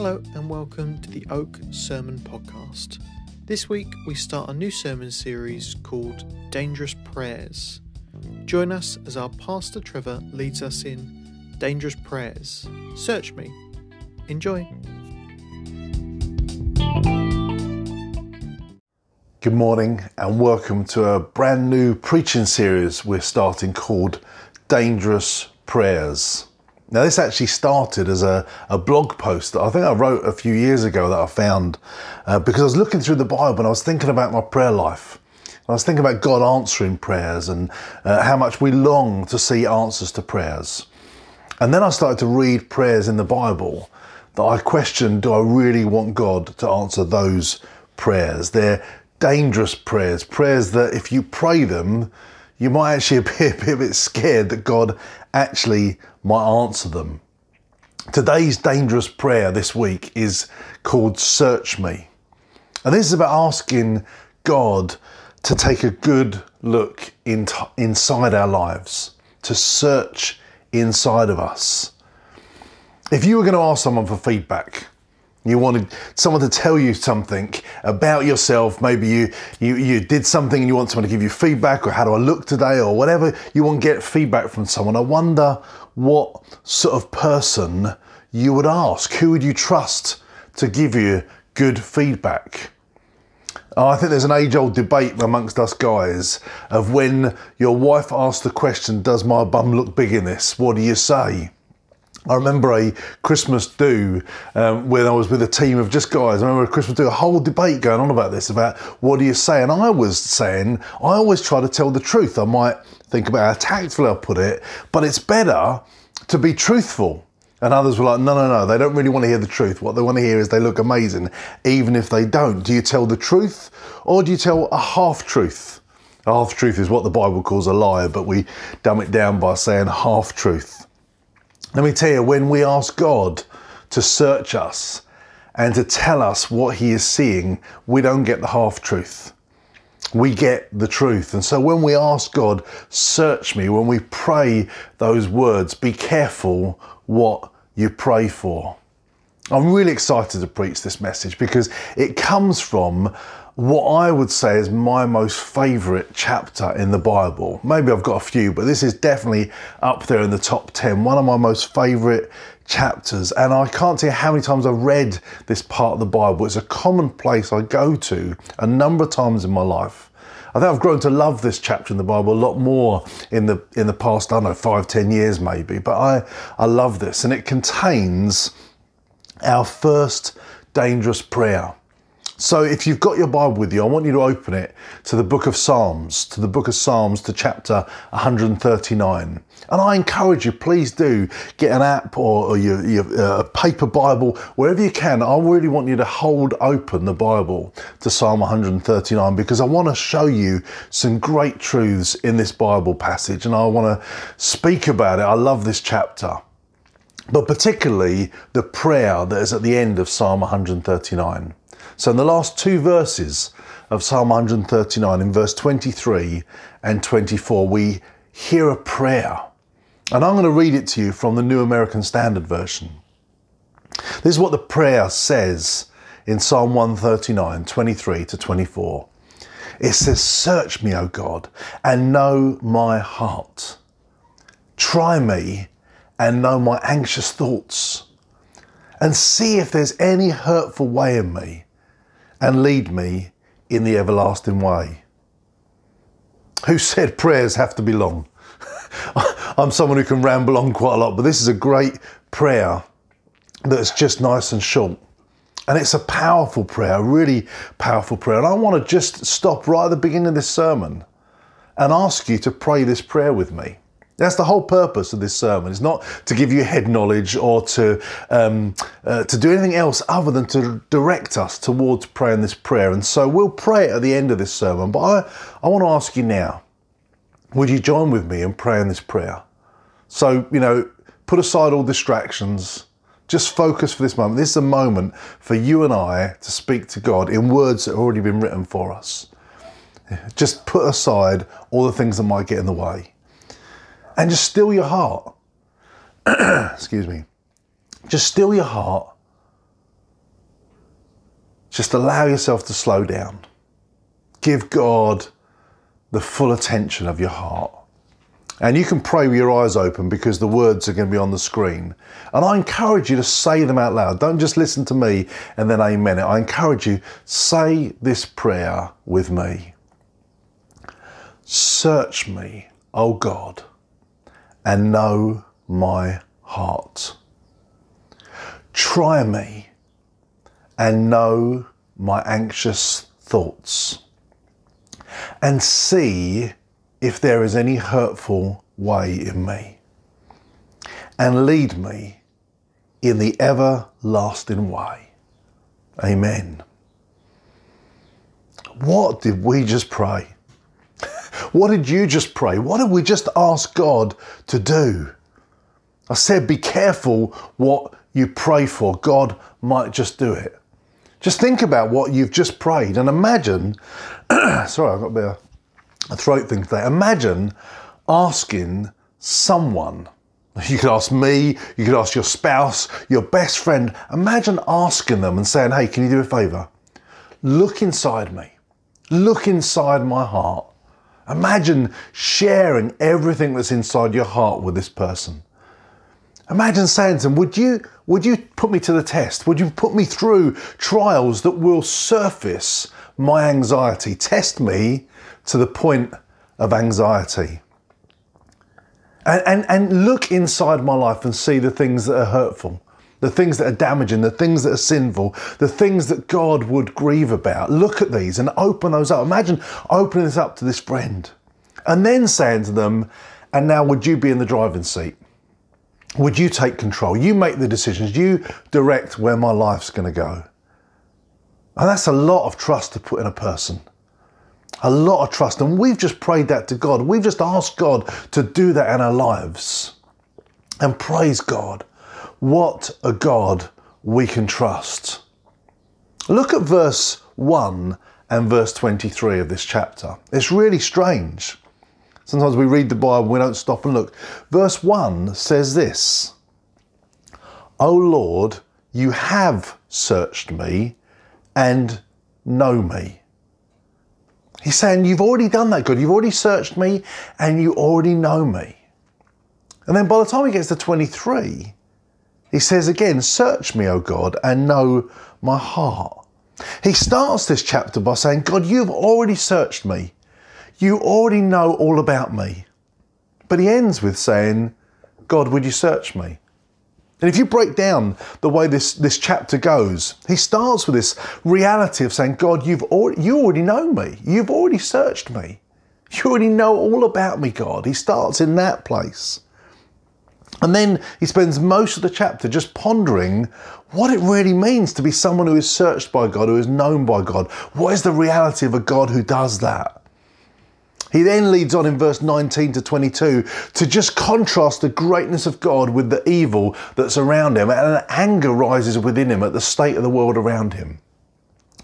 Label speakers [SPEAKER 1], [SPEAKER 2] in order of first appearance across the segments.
[SPEAKER 1] Hello and welcome to the Oak Sermon Podcast. This week we start a new sermon series called Dangerous Prayers. Join us as our Pastor Trevor leads us in Dangerous Prayers. Search me. Enjoy.
[SPEAKER 2] Good morning and welcome to a brand new preaching series we're starting called Dangerous Prayers. Now, this actually started as a, a blog post that I think I wrote a few years ago that I found uh, because I was looking through the Bible and I was thinking about my prayer life. I was thinking about God answering prayers and uh, how much we long to see answers to prayers. And then I started to read prayers in the Bible that I questioned do I really want God to answer those prayers? They're dangerous prayers, prayers that if you pray them, you might actually be a bit scared that God actually might answer them. Today's dangerous prayer this week is called Search Me. And this is about asking God to take a good look in inside our lives, to search inside of us. If you were going to ask someone for feedback, you wanted someone to tell you something about yourself. Maybe you, you, you did something and you want someone to give you feedback, or how do I look today, or whatever you want to get feedback from someone. I wonder what sort of person you would ask. Who would you trust to give you good feedback? Oh, I think there's an age old debate amongst us guys of when your wife asks the question, Does my bum look big in this? What do you say? I remember a Christmas do um, when I was with a team of just guys. I remember a Christmas do, a whole debate going on about this, about what do you say? And I was saying, I always try to tell the truth. I might think about how tactfully I put it, but it's better to be truthful. And others were like, no, no, no, they don't really want to hear the truth. What they want to hear is they look amazing, even if they don't. Do you tell the truth or do you tell a half truth? A half truth is what the Bible calls a lie, but we dumb it down by saying half truth. Let me tell you, when we ask God to search us and to tell us what He is seeing, we don't get the half truth. We get the truth. And so when we ask God, search me, when we pray those words, be careful what you pray for. I'm really excited to preach this message because it comes from what I would say is my most favourite chapter in the Bible. Maybe I've got a few, but this is definitely up there in the top 10. One of my most favourite chapters. And I can't tell you how many times I've read this part of the Bible. It's a common place I go to a number of times in my life. I think I've grown to love this chapter in the Bible a lot more in the in the past, I don't know, five, ten years maybe. But I, I love this. And it contains our first dangerous prayer. So if you've got your Bible with you, I want you to open it to the book of Psalms, to the book of Psalms, to chapter 139. And I encourage you, please do get an app or, or your, your uh, paper Bible, wherever you can. I really want you to hold open the Bible to Psalm 139 because I want to show you some great truths in this Bible passage and I want to speak about it. I love this chapter but particularly the prayer that is at the end of Psalm 139. So, in the last two verses of Psalm 139, in verse 23 and 24, we hear a prayer. And I'm going to read it to you from the New American Standard Version. This is what the prayer says in Psalm 139, 23 to 24. It says, Search me, O God, and know my heart. Try me and know my anxious thoughts, and see if there's any hurtful way in me and lead me in the everlasting way. Who said prayers have to be long? I'm someone who can ramble on quite a lot, but this is a great prayer that's just nice and short. And it's a powerful prayer, a really powerful prayer. And I want to just stop right at the beginning of this sermon and ask you to pray this prayer with me. That's the whole purpose of this sermon. It's not to give you head knowledge or to um, uh, to do anything else other than to direct us towards praying this prayer. And so we'll pray at the end of this sermon. But I, I want to ask you now, would you join with me in praying this prayer? So, you know, put aside all distractions. Just focus for this moment. This is a moment for you and I to speak to God in words that have already been written for us. Just put aside all the things that might get in the way and just still your heart. Excuse me. Just still your heart just allow yourself to slow down. Give God the full attention of your heart. And you can pray with your eyes open because the words are going to be on the screen. And I encourage you to say them out loud. Don't just listen to me and then amen it. I encourage you, say this prayer with me. Search me, O God, and know my heart. Try me and know my anxious thoughts. And see if there is any hurtful way in me. And lead me in the everlasting way. Amen. What did we just pray? What did you just pray? What did we just ask God to do? I said, be careful what you pray for. God might just do it. Just think about what you've just prayed and imagine. sorry, I've got a bit of a throat thing today. Imagine asking someone. You could ask me, you could ask your spouse, your best friend. Imagine asking them and saying, Hey, can you do a favor? Look inside me. Look inside my heart. Imagine sharing everything that's inside your heart with this person. Imagine saying to them, would you, would you put me to the test? Would you put me through trials that will surface my anxiety, test me to the point of anxiety? And, and, and look inside my life and see the things that are hurtful, the things that are damaging, the things that are sinful, the things that God would grieve about. Look at these and open those up. Imagine opening this up to this friend and then saying to them, and now would you be in the driving seat? Would you take control? You make the decisions. You direct where my life's going to go. And that's a lot of trust to put in a person. A lot of trust. And we've just prayed that to God. We've just asked God to do that in our lives. And praise God. What a God we can trust. Look at verse 1 and verse 23 of this chapter. It's really strange. Sometimes we read the Bible, we don't stop and look. Verse 1 says this O Lord, you have searched me and know me. He's saying, You've already done that good. You've already searched me and you already know me. And then by the time he gets to 23, he says again, Search me, O God, and know my heart. He starts this chapter by saying, God, you've already searched me. You already know all about me. But he ends with saying, God, would you search me? And if you break down the way this, this chapter goes, he starts with this reality of saying, God, you've already, you already know me. You've already searched me. You already know all about me, God. He starts in that place. And then he spends most of the chapter just pondering what it really means to be someone who is searched by God, who is known by God. What is the reality of a God who does that? He then leads on in verse 19 to 22 to just contrast the greatness of God with the evil that's around him, and anger rises within him at the state of the world around him.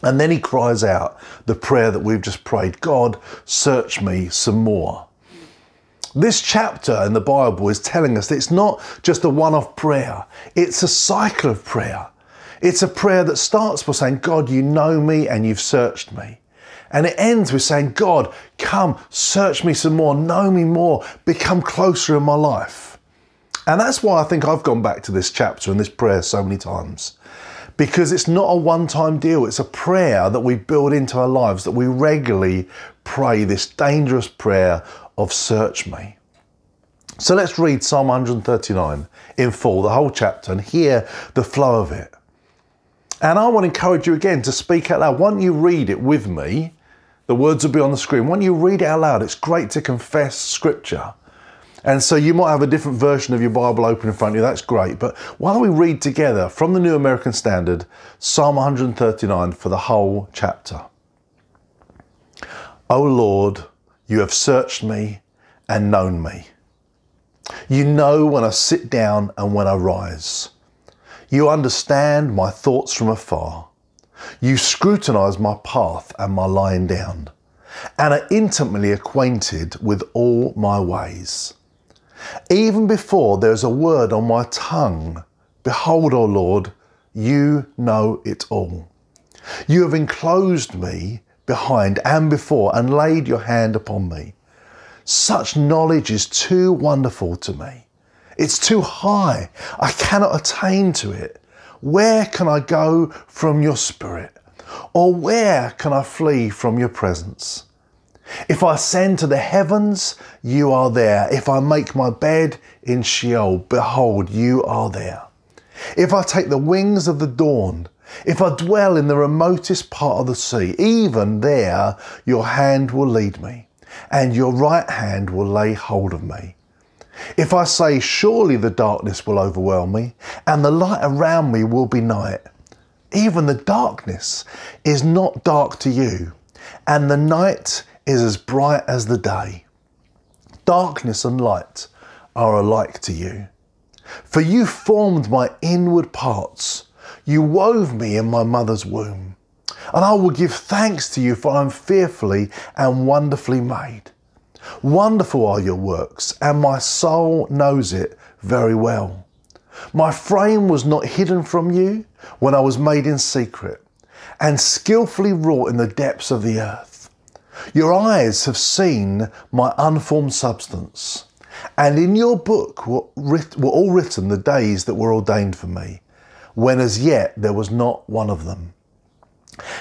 [SPEAKER 2] And then he cries out the prayer that we've just prayed God, search me some more. This chapter in the Bible is telling us that it's not just a one off prayer, it's a cycle of prayer. It's a prayer that starts by saying, God, you know me and you've searched me. And it ends with saying, God, come, search me some more, know me more, become closer in my life. And that's why I think I've gone back to this chapter and this prayer so many times. Because it's not a one time deal, it's a prayer that we build into our lives, that we regularly pray this dangerous prayer of search me. So let's read Psalm 139 in full, the whole chapter, and hear the flow of it. And I want to encourage you again to speak out loud. Don't you read it with me? The words will be on the screen. When you read it out loud, it's great to confess scripture. And so you might have a different version of your Bible open in front of you. That's great. But why don't we read together from the New American Standard, Psalm 139 for the whole chapter? O Lord, you have searched me and known me. You know when I sit down and when I rise. You understand my thoughts from afar. You scrutinize my path and my lying down, and are intimately acquainted with all my ways. Even before there is a word on my tongue, behold, O Lord, you know it all. You have enclosed me behind and before and laid your hand upon me. Such knowledge is too wonderful to me. It's too high. I cannot attain to it. Where can I go from your spirit? Or where can I flee from your presence? If I ascend to the heavens, you are there. If I make my bed in Sheol, behold, you are there. If I take the wings of the dawn, if I dwell in the remotest part of the sea, even there your hand will lead me, and your right hand will lay hold of me. If I say, Surely the darkness will overwhelm me, and the light around me will be night, even the darkness is not dark to you, and the night is as bright as the day. Darkness and light are alike to you. For you formed my inward parts, you wove me in my mother's womb. And I will give thanks to you, for I am fearfully and wonderfully made. Wonderful are your works, and my soul knows it very well. My frame was not hidden from you when I was made in secret, and skillfully wrought in the depths of the earth. Your eyes have seen my unformed substance, and in your book were, were all written the days that were ordained for me, when as yet there was not one of them.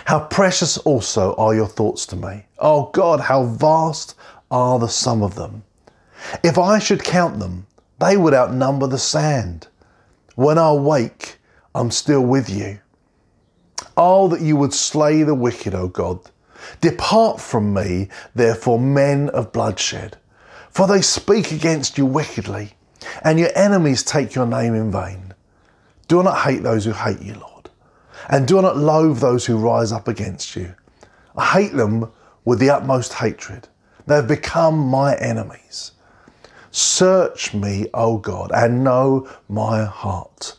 [SPEAKER 2] How precious also are your thoughts to me. Oh God, how vast are the sum of them. If I should count them, they would outnumber the sand. When I wake, I'm still with you. Oh, that you would slay the wicked, O God. Depart from me, therefore, men of bloodshed, for they speak against you wickedly, and your enemies take your name in vain. Do not hate those who hate you, Lord, and do not loathe those who rise up against you. I hate them with the utmost hatred. They have become my enemies. Search me, O God, and know my heart.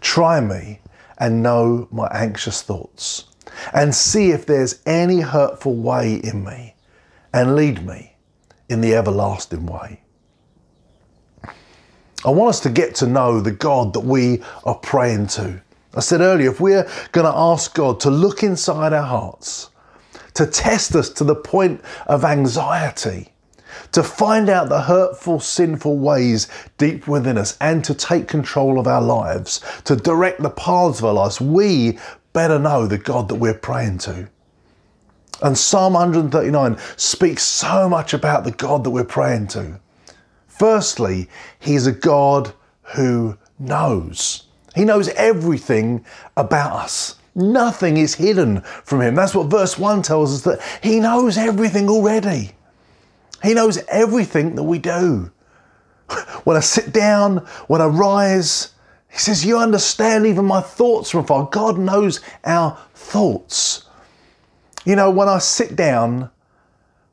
[SPEAKER 2] Try me and know my anxious thoughts, and see if there's any hurtful way in me, and lead me in the everlasting way. I want us to get to know the God that we are praying to. I said earlier, if we're going to ask God to look inside our hearts, to test us to the point of anxiety, to find out the hurtful, sinful ways deep within us, and to take control of our lives, to direct the paths of our lives, we better know the God that we're praying to. And Psalm 139 speaks so much about the God that we're praying to. Firstly, He's a God who knows. He knows everything about us. Nothing is hidden from him. That's what verse 1 tells us that he knows everything already. He knows everything that we do. When I sit down, when I rise, he says, You understand even my thoughts from far. God knows our thoughts. You know, when I sit down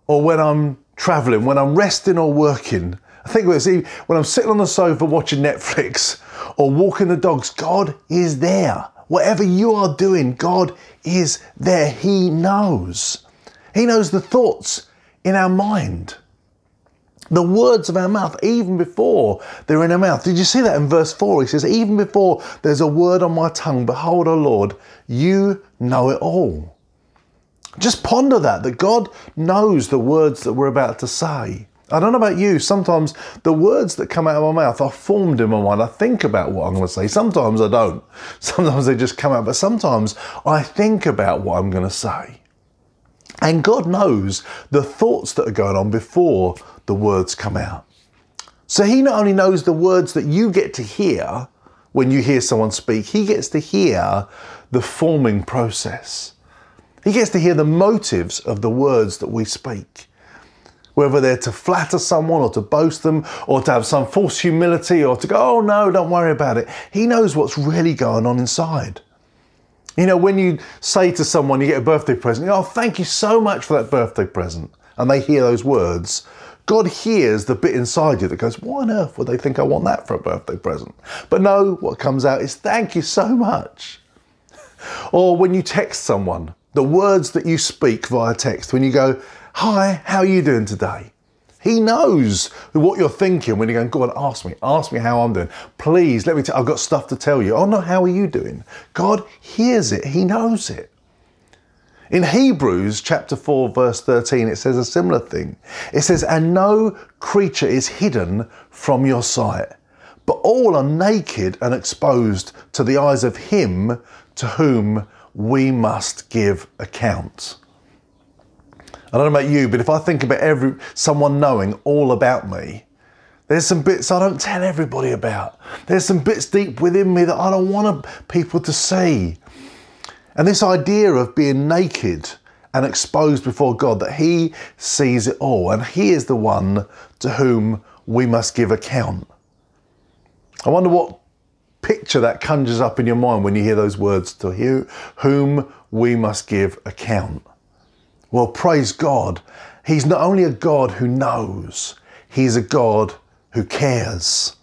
[SPEAKER 2] or when I'm traveling, when I'm resting or working, I think we see when I'm sitting on the sofa watching Netflix or walking the dogs, God is there. Whatever you are doing, God is there. He knows. He knows the thoughts in our mind, the words of our mouth, even before they're in our mouth. Did you see that in verse 4? He says, Even before there's a word on my tongue, behold, O Lord, you know it all. Just ponder that, that God knows the words that we're about to say. I don't know about you, sometimes the words that come out of my mouth are formed in my mind. I think about what I'm going to say. Sometimes I don't. Sometimes they just come out, but sometimes I think about what I'm going to say. And God knows the thoughts that are going on before the words come out. So He not only knows the words that you get to hear when you hear someone speak, He gets to hear the forming process. He gets to hear the motives of the words that we speak whether they're to flatter someone or to boast them or to have some false humility or to go, oh no, don't worry about it. He knows what's really going on inside. You know, when you say to someone, you get a birthday present, oh, thank you so much for that birthday present, and they hear those words, God hears the bit inside you that goes, why on earth would they think I want that for a birthday present? But no, what comes out is, thank you so much. Or when you text someone, the words that you speak via text, when you go, Hi, how are you doing today? He knows what you're thinking when you're going, go on, ask me, ask me how I'm doing. Please let me tell I've got stuff to tell you. Oh no, how are you doing? God hears it, He knows it. In Hebrews chapter 4, verse 13, it says a similar thing. It says, And no creature is hidden from your sight, but all are naked and exposed to the eyes of him to whom we must give account. I don't know about you, but if I think about every someone knowing all about me, there's some bits I don't tell everybody about. There's some bits deep within me that I don't want people to see. And this idea of being naked and exposed before God, that He sees it all and He is the one to whom we must give account. I wonder what picture that conjures up in your mind when you hear those words to whom we must give account. Well, praise God. He's not only a God who knows, He's a God who cares.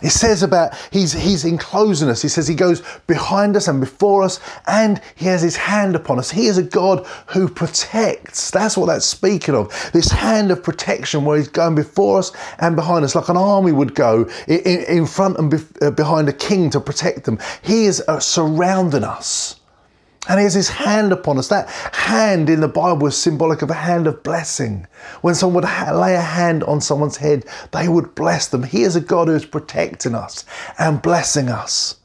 [SPEAKER 2] He says about he's he's enclosing us. He says he goes behind us and before us, and he has his hand upon us. He is a God who protects. That's what that's speaking of. This hand of protection, where he's going before us and behind us, like an army would go in, in front and be, uh, behind a king to protect them. He is uh, surrounding us. And he has his hand upon us. That hand in the Bible is symbolic of a hand of blessing. When someone would lay a hand on someone's head, they would bless them. He is a God who is protecting us and blessing us.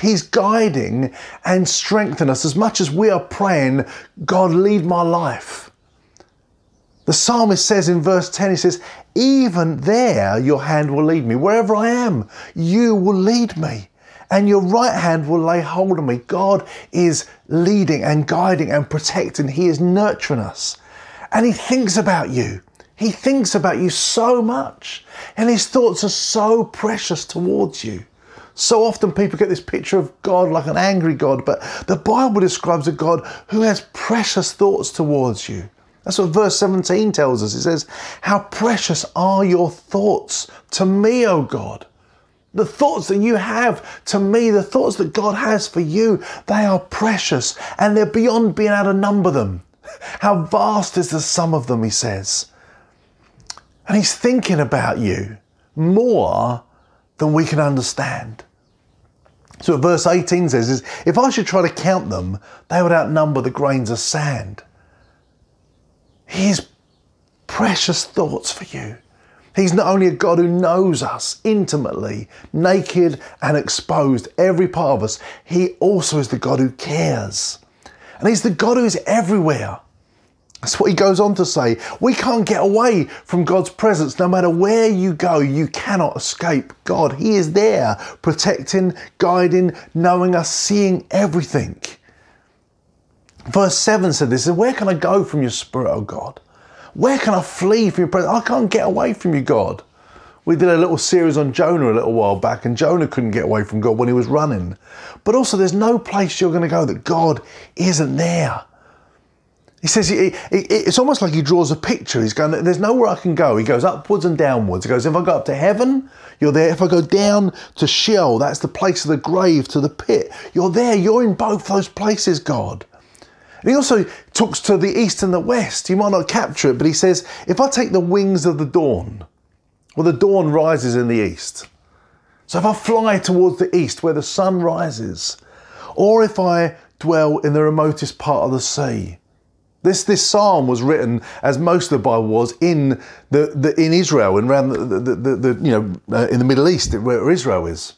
[SPEAKER 2] He's guiding and strengthening us as much as we are praying, God, lead my life. The psalmist says in verse 10, he says, Even there your hand will lead me. Wherever I am, you will lead me and your right hand will lay hold of me. God is leading and guiding and protecting. He is nurturing us. And He thinks about you. He thinks about you so much. And His thoughts are so precious towards you. So often people get this picture of God like an angry God, but the Bible describes a God who has precious thoughts towards you. That's what verse 17 tells us. It says, How precious are your thoughts to me, O God. The thoughts that you have to me, the thoughts that God has for you, they are precious and they're beyond being able to number them. How vast is the sum of them, he says. And he's thinking about you more than we can understand. So what verse 18 says is, if I should try to count them, they would outnumber the grains of sand. His precious thoughts for you. He's not only a God who knows us intimately, naked and exposed, every part of us, He also is the God who cares. And He's the God who is everywhere. That's what he goes on to say. We can't get away from God's presence. No matter where you go, you cannot escape God. He is there, protecting, guiding, knowing us, seeing everything. Verse 7 said this Where can I go from your spirit, O God? Where can I flee from your presence? I can't get away from you, God. We did a little series on Jonah a little while back, and Jonah couldn't get away from God when he was running. But also, there's no place you're going to go that God isn't there. He says it's almost like he draws a picture. He's going, There's nowhere I can go. He goes upwards and downwards. He goes, If I go up to heaven, you're there. If I go down to Sheol, that's the place of the grave, to the pit, you're there. You're in both those places, God. He also talks to the east and the west. You might not capture it, but he says, if I take the wings of the dawn, well, the dawn rises in the east. So if I fly towards the east where the sun rises, or if I dwell in the remotest part of the sea, this, this psalm was written, as most of the Bible was, in, the, the in Israel and around the, the, the, the you know, uh, in the Middle East, where Israel is.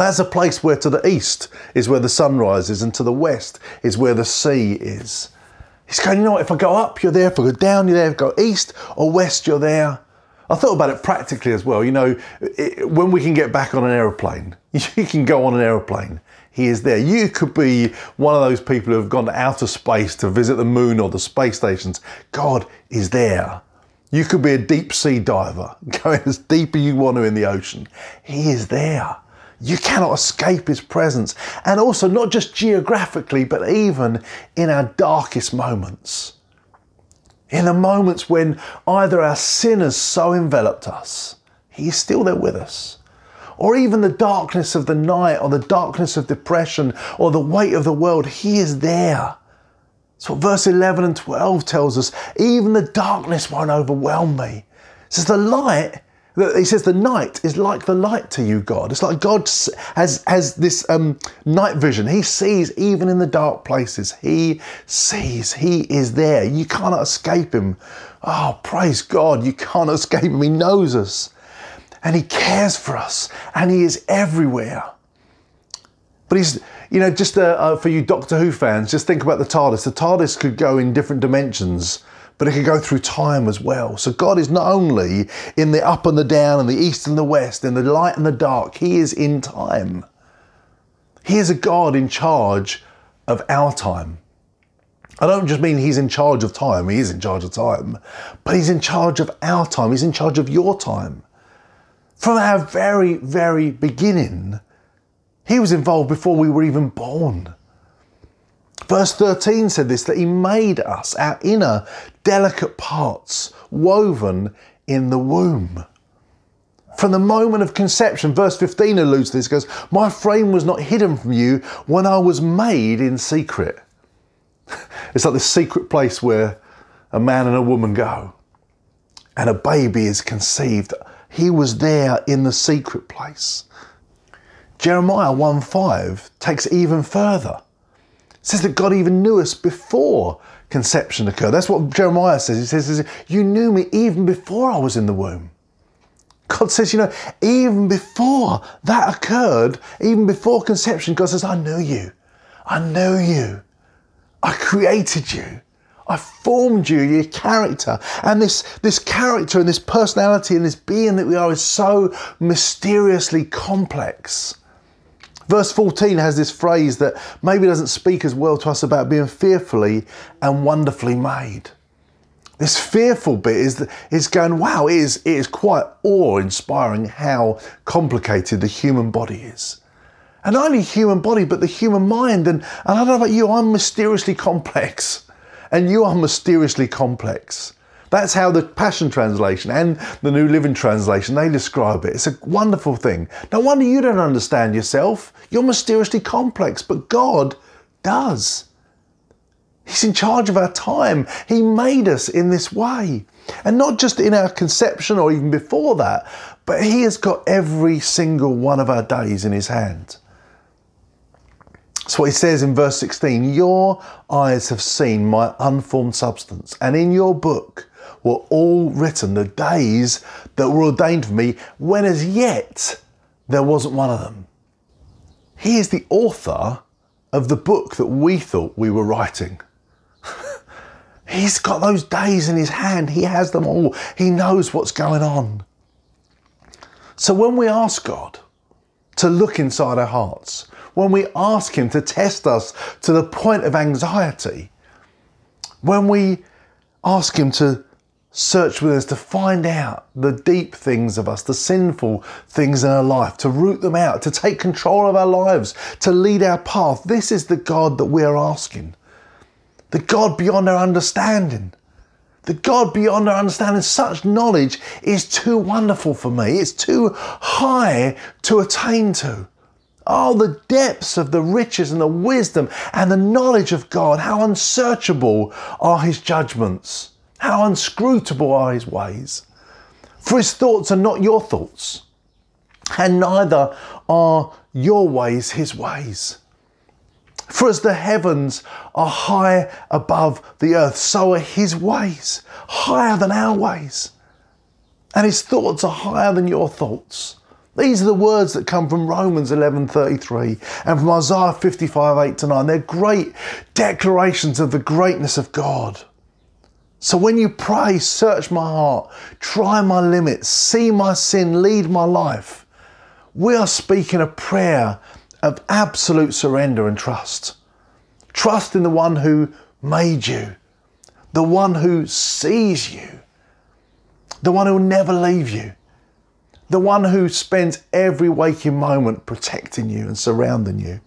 [SPEAKER 2] That's a place where to the east is where the sun rises, and to the west is where the sea is. He's going, you know what, if I go up, you're there. If I go down, you're there. If I go east or west, you're there. I thought about it practically as well. You know, it, when we can get back on an aeroplane, you can go on an aeroplane. He is there. You could be one of those people who have gone to outer space to visit the moon or the space stations. God is there. You could be a deep sea diver, going as deep as you want to in the ocean. He is there. You cannot escape his presence. And also, not just geographically, but even in our darkest moments. In the moments when either our sin has so enveloped us, He is still there with us. Or even the darkness of the night, or the darkness of depression, or the weight of the world, he is there. That's what verse 11 and 12 tells us. Even the darkness won't overwhelm me. It says the light He says the night is like the light to you, God. It's like God has, has this um, night vision. He sees even in the dark places. He sees. He is there. You cannot escape him. Oh, praise God. You can't escape him. He knows us and he cares for us and he is everywhere. But he's, you know, just uh, uh, for you Doctor Who fans, just think about the TARDIS. The TARDIS could go in different dimensions but it can go through time as well. So God is not only in the up and the down and the east and the west, in the light and the dark, He is in time. He is a God in charge of our time. I don't just mean He's in charge of time, He is in charge of time, but He's in charge of our time, He's in charge of your time. From our very, very beginning, He was involved before we were even born. Verse 13 said this that he made us, our inner delicate parts, woven in the womb. From the moment of conception, verse 15 alludes to this, goes, My frame was not hidden from you when I was made in secret. it's like this secret place where a man and a woman go and a baby is conceived. He was there in the secret place. Jeremiah 1 5 takes it even further. Says that God even knew us before conception occurred. That's what Jeremiah says. He says, You knew me even before I was in the womb. God says, you know, even before that occurred, even before conception, God says, I knew you. I know you. I created you. I formed you, your character. And this, this character and this personality and this being that we are is so mysteriously complex. Verse 14 has this phrase that maybe doesn't speak as well to us about being fearfully and wonderfully made. This fearful bit is, is going, wow, it is, it is quite awe inspiring how complicated the human body is. And not only human body, but the human mind. And, and I don't know about you, I'm mysteriously complex. And you are mysteriously complex. That's how the Passion Translation and the New Living Translation, they describe it. It's a wonderful thing. No wonder you don't understand yourself. You're mysteriously complex, but God does. He's in charge of our time. He made us in this way. And not just in our conception or even before that, but He has got every single one of our days in His hand. That's what He says in verse 16 Your eyes have seen my unformed substance, and in your book were all written, the days that were ordained for me, when as yet there wasn't one of them. He is the author of the book that we thought we were writing. He's got those days in his hand. He has them all. He knows what's going on. So when we ask God to look inside our hearts, when we ask Him to test us to the point of anxiety, when we ask Him to search with us to find out the deep things of us, the sinful things in our life, to root them out, to take control of our lives, to lead our path. This is the God that we are asking. The God beyond our understanding. The God beyond our understanding. Such knowledge is too wonderful for me. It's too high to attain to. Oh, the depths of the riches and the wisdom and the knowledge of God. How unsearchable are His judgments. How inscrutable are his ways? For his thoughts are not your thoughts, and neither are your ways his ways. For as the heavens are high above the earth, so are his ways higher than our ways. And his thoughts are higher than your thoughts. These are the words that come from Romans 11:33 and from Isaiah 55 8 to 9. They're great declarations of the greatness of God. So when you pray, search my heart, try my limits, see my sin, lead my life, we are speaking a prayer of absolute surrender and trust. Trust in the one who made you, the one who sees you, the one who will never leave you, the one who spends every waking moment protecting you and surrounding you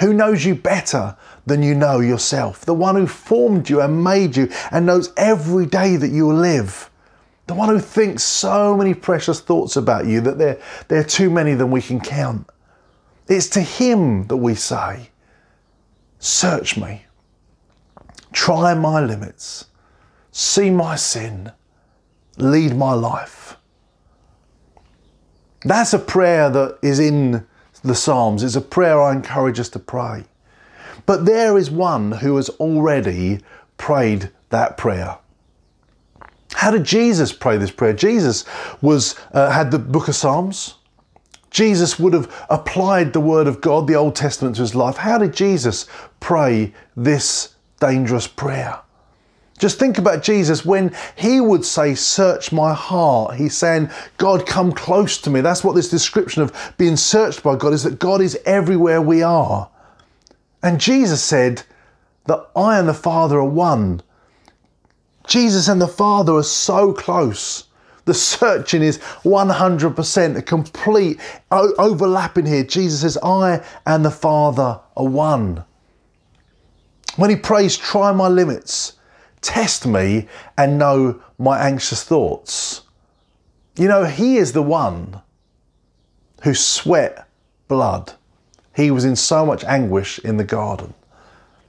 [SPEAKER 2] who knows you better than you know yourself, the one who formed you and made you and knows every day that you will live, the one who thinks so many precious thoughts about you that they're, they're too many than we can count. It's to Him that we say, Search me, try my limits, see my sin, lead my life. That's a prayer that is in the Psalms. It's a prayer I encourage us to pray. But there is one who has already prayed that prayer. How did Jesus pray this prayer? Jesus was uh, had the book of Psalms. Jesus would have applied the word of God, the Old Testament, to his life. How did Jesus pray this dangerous prayer? Just think about Jesus when he would say, Search my heart. He's saying, God, come close to me. That's what this description of being searched by God is that God is everywhere we are. And Jesus said that I and the Father are one. Jesus and the Father are so close. The searching is 100% a complete overlapping here. Jesus says, I and the Father are one. When he prays, try my limits, test me, and know my anxious thoughts. You know, he is the one who sweat blood. He was in so much anguish in the garden.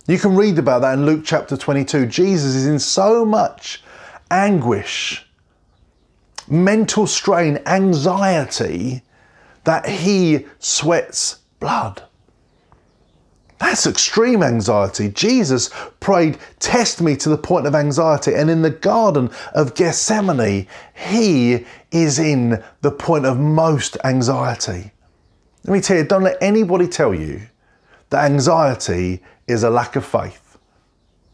[SPEAKER 2] You can read about that in Luke chapter 22. Jesus is in so much anguish, mental strain, anxiety that he sweats blood. That's extreme anxiety. Jesus prayed, Test me to the point of anxiety. And in the Garden of Gethsemane, he is in the point of most anxiety. Let me tell you, don't let anybody tell you that anxiety is a lack of faith.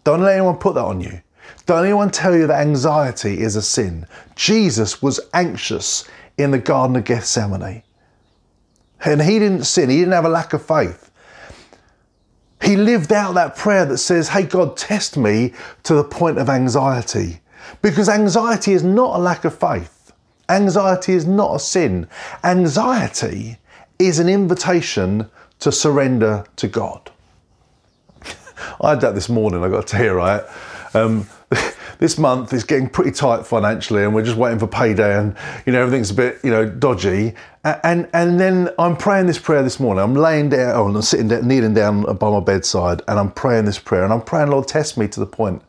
[SPEAKER 2] Don't let anyone put that on you. Don't anyone tell you that anxiety is a sin. Jesus was anxious in the Garden of Gethsemane. And he didn't sin, he didn't have a lack of faith. He lived out that prayer that says, Hey, God, test me to the point of anxiety. Because anxiety is not a lack of faith, anxiety is not a sin. Anxiety is an invitation to surrender to God. I had that this morning, I got to you, right? Um, this month is getting pretty tight financially and we're just waiting for payday and you know everything's a bit you know dodgy. And and then I'm praying this prayer this morning. I'm laying down oh, I'm sitting down, kneeling down by my bedside and I'm praying this prayer and I'm praying Lord test me to the point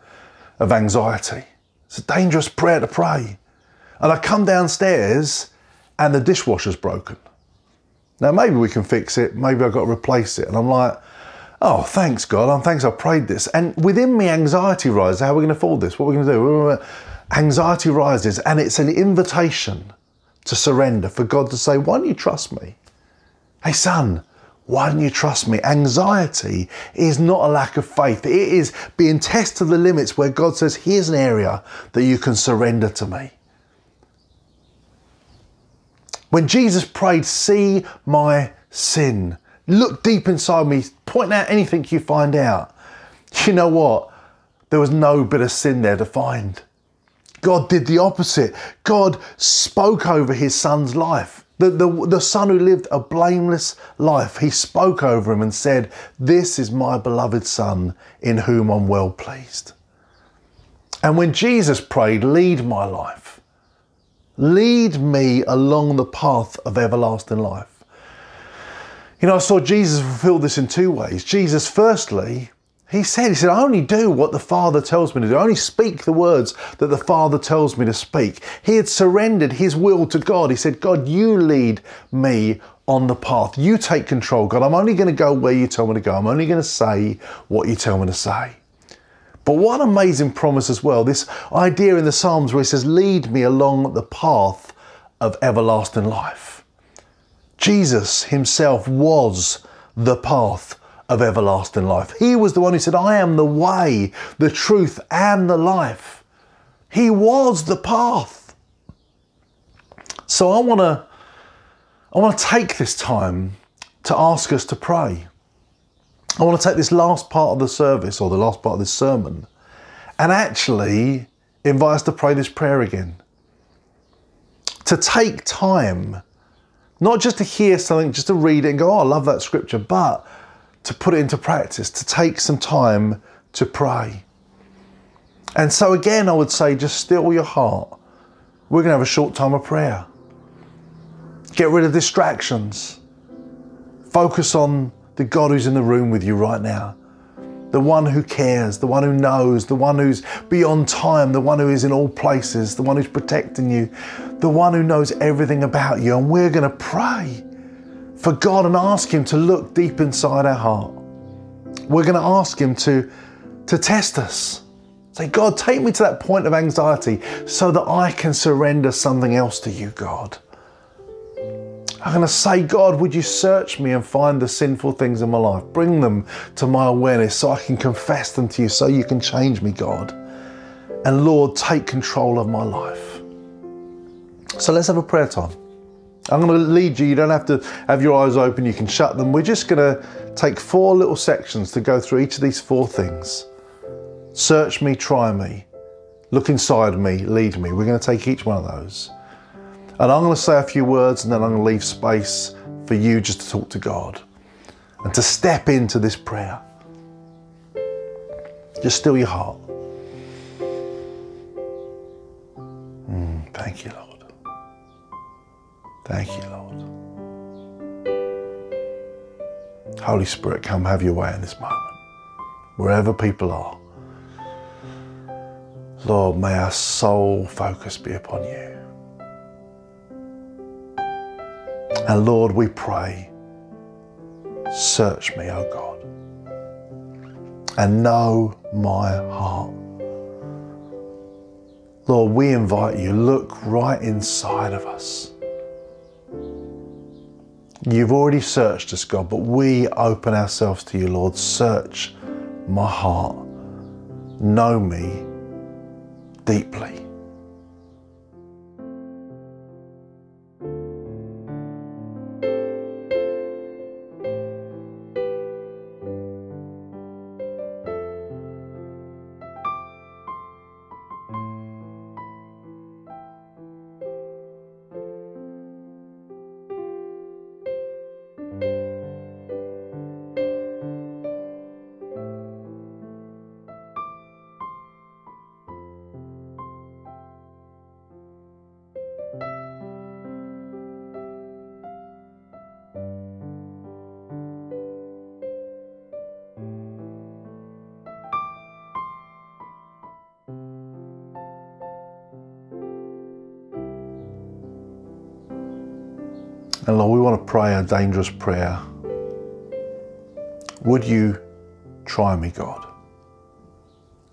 [SPEAKER 2] of anxiety. It's a dangerous prayer to pray. And I come downstairs and the dishwasher's broken now maybe we can fix it maybe I've got to replace it and I'm like oh, thanks God, and thanks I prayed this. And within me, anxiety rises. How are we going to afford this? What are we going to do? Anxiety rises, and it's an invitation to surrender for God to say, why don't you trust me? Hey, son, why don't you trust me? Anxiety is not a lack of faith. It is being tested to the limits where God says, here's an area that you can surrender to me. When Jesus prayed, see my sin, Look deep inside me, point out anything you find out. You know what? There was no bit of sin there to find. God did the opposite. God spoke over his son's life. The, the, the son who lived a blameless life, he spoke over him and said, This is my beloved son in whom I'm well pleased. And when Jesus prayed, Lead my life, lead me along the path of everlasting life. You know, I saw Jesus fulfill this in two ways. Jesus, firstly, he said, He said, I only do what the Father tells me to do. I only speak the words that the Father tells me to speak. He had surrendered his will to God. He said, God, you lead me on the path. You take control, God. I'm only going to go where you tell me to go. I'm only going to say what you tell me to say. But what an amazing promise as well. This idea in the Psalms where he says, Lead me along the path of everlasting life. Jesus himself was the path of everlasting life. He was the one who said, I am the way, the truth, and the life. He was the path. So I want to I want to take this time to ask us to pray. I want to take this last part of the service or the last part of this sermon and actually invite us to pray this prayer again. To take time not just to hear something, just to read it and go, oh, I love that scripture, but to put it into practice, to take some time to pray. And so, again, I would say just still your heart. We're going to have a short time of prayer. Get rid of distractions. Focus on the God who's in the room with you right now. the one who cares, the one who knows, the one who's beyond time, the one who is in all places, the one who's protecting you, the one who knows everything about you. And we're going to pray for God and ask Him to look deep inside our heart. We're going to ask Him to, to test us. Say, God, take me to that point of anxiety so that I can surrender something else to you, God. I'm going to say, God, would you search me and find the sinful things in my life? Bring them to my awareness so I can confess them to you, so you can change me, God. And Lord, take control of my life. So let's have a prayer time. I'm going to lead you. You don't have to have your eyes open, you can shut them. We're just going to take four little sections to go through each of these four things. Search me, try me, look inside me, lead me. We're going to take each one of those. And I'm going to say a few words and then I'm going to leave space for you just to talk to God and to step into this prayer. Just still your heart. Mm, thank you, Lord. Thank you, Lord. Holy Spirit, come have your way in this moment, wherever people are. Lord, may our sole focus be upon you. And Lord, we pray, search me, O God, and know my heart. Lord, we invite you, look right inside of us. You've already searched us, God, but we open ourselves to you, Lord. Search my heart. Know me deeply. And Lord, we want to pray a dangerous prayer. Would you try me, God?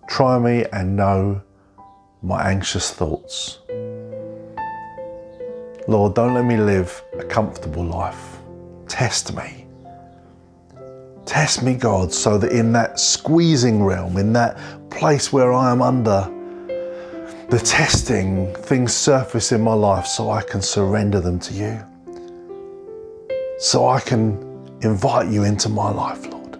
[SPEAKER 2] Try me and know my anxious thoughts. Lord, don't let me live a comfortable life. Test me. Test me, God, so that in that squeezing realm, in that place where I am under the testing, things surface in my life so I can surrender them to you so I can invite you into my life, Lord.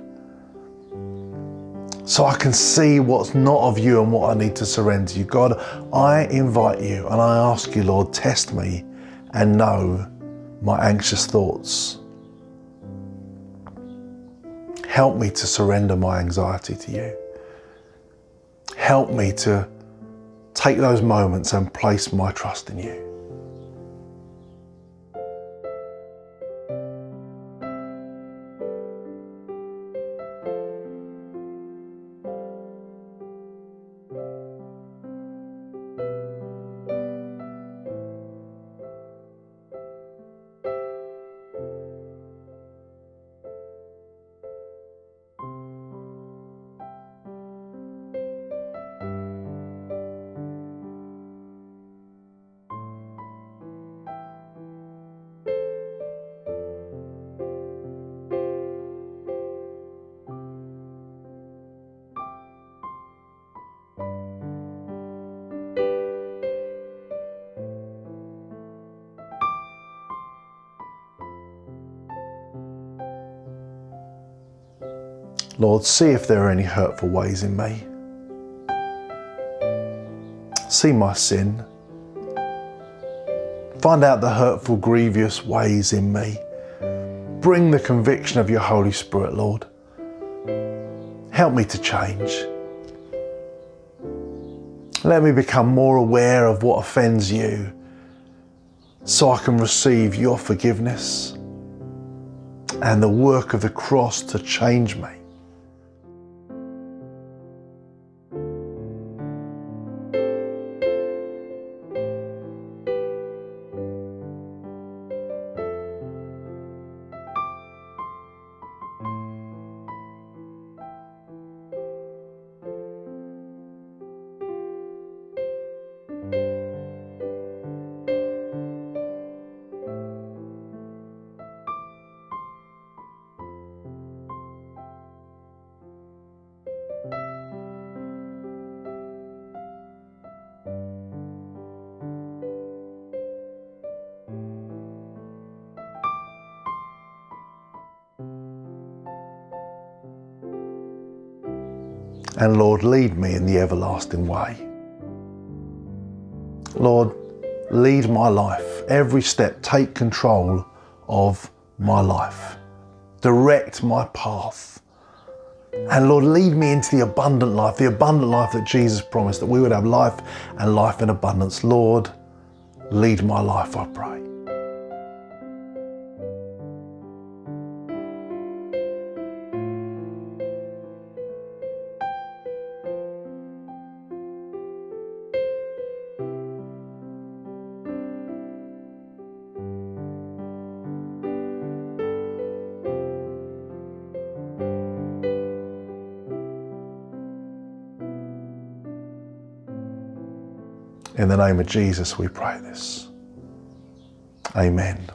[SPEAKER 2] So I can see what's not of you and what I need to surrender to you. God, I invite you and I ask you, Lord, test me and know my anxious thoughts. Help me to surrender my anxiety to you. Help me to take those moments and place my trust in you. Lord, see if there are any hurtful ways in me. See my sin. Find out the hurtful, grievous ways in me. Bring the conviction of your Holy Spirit, Lord. Help me to change. Let me become more aware of what offends you so I can receive your forgiveness and the work of the cross to change me. And Lord, lead me in the everlasting way. Lord, lead my life. Every step, take control of my life. Direct my path. And Lord, lead me into the abundant life, the abundant life that Jesus promised, that we would have life and life in abundance. Lord, lead my life, I pray. In the name of Jesus, we pray this. Amen.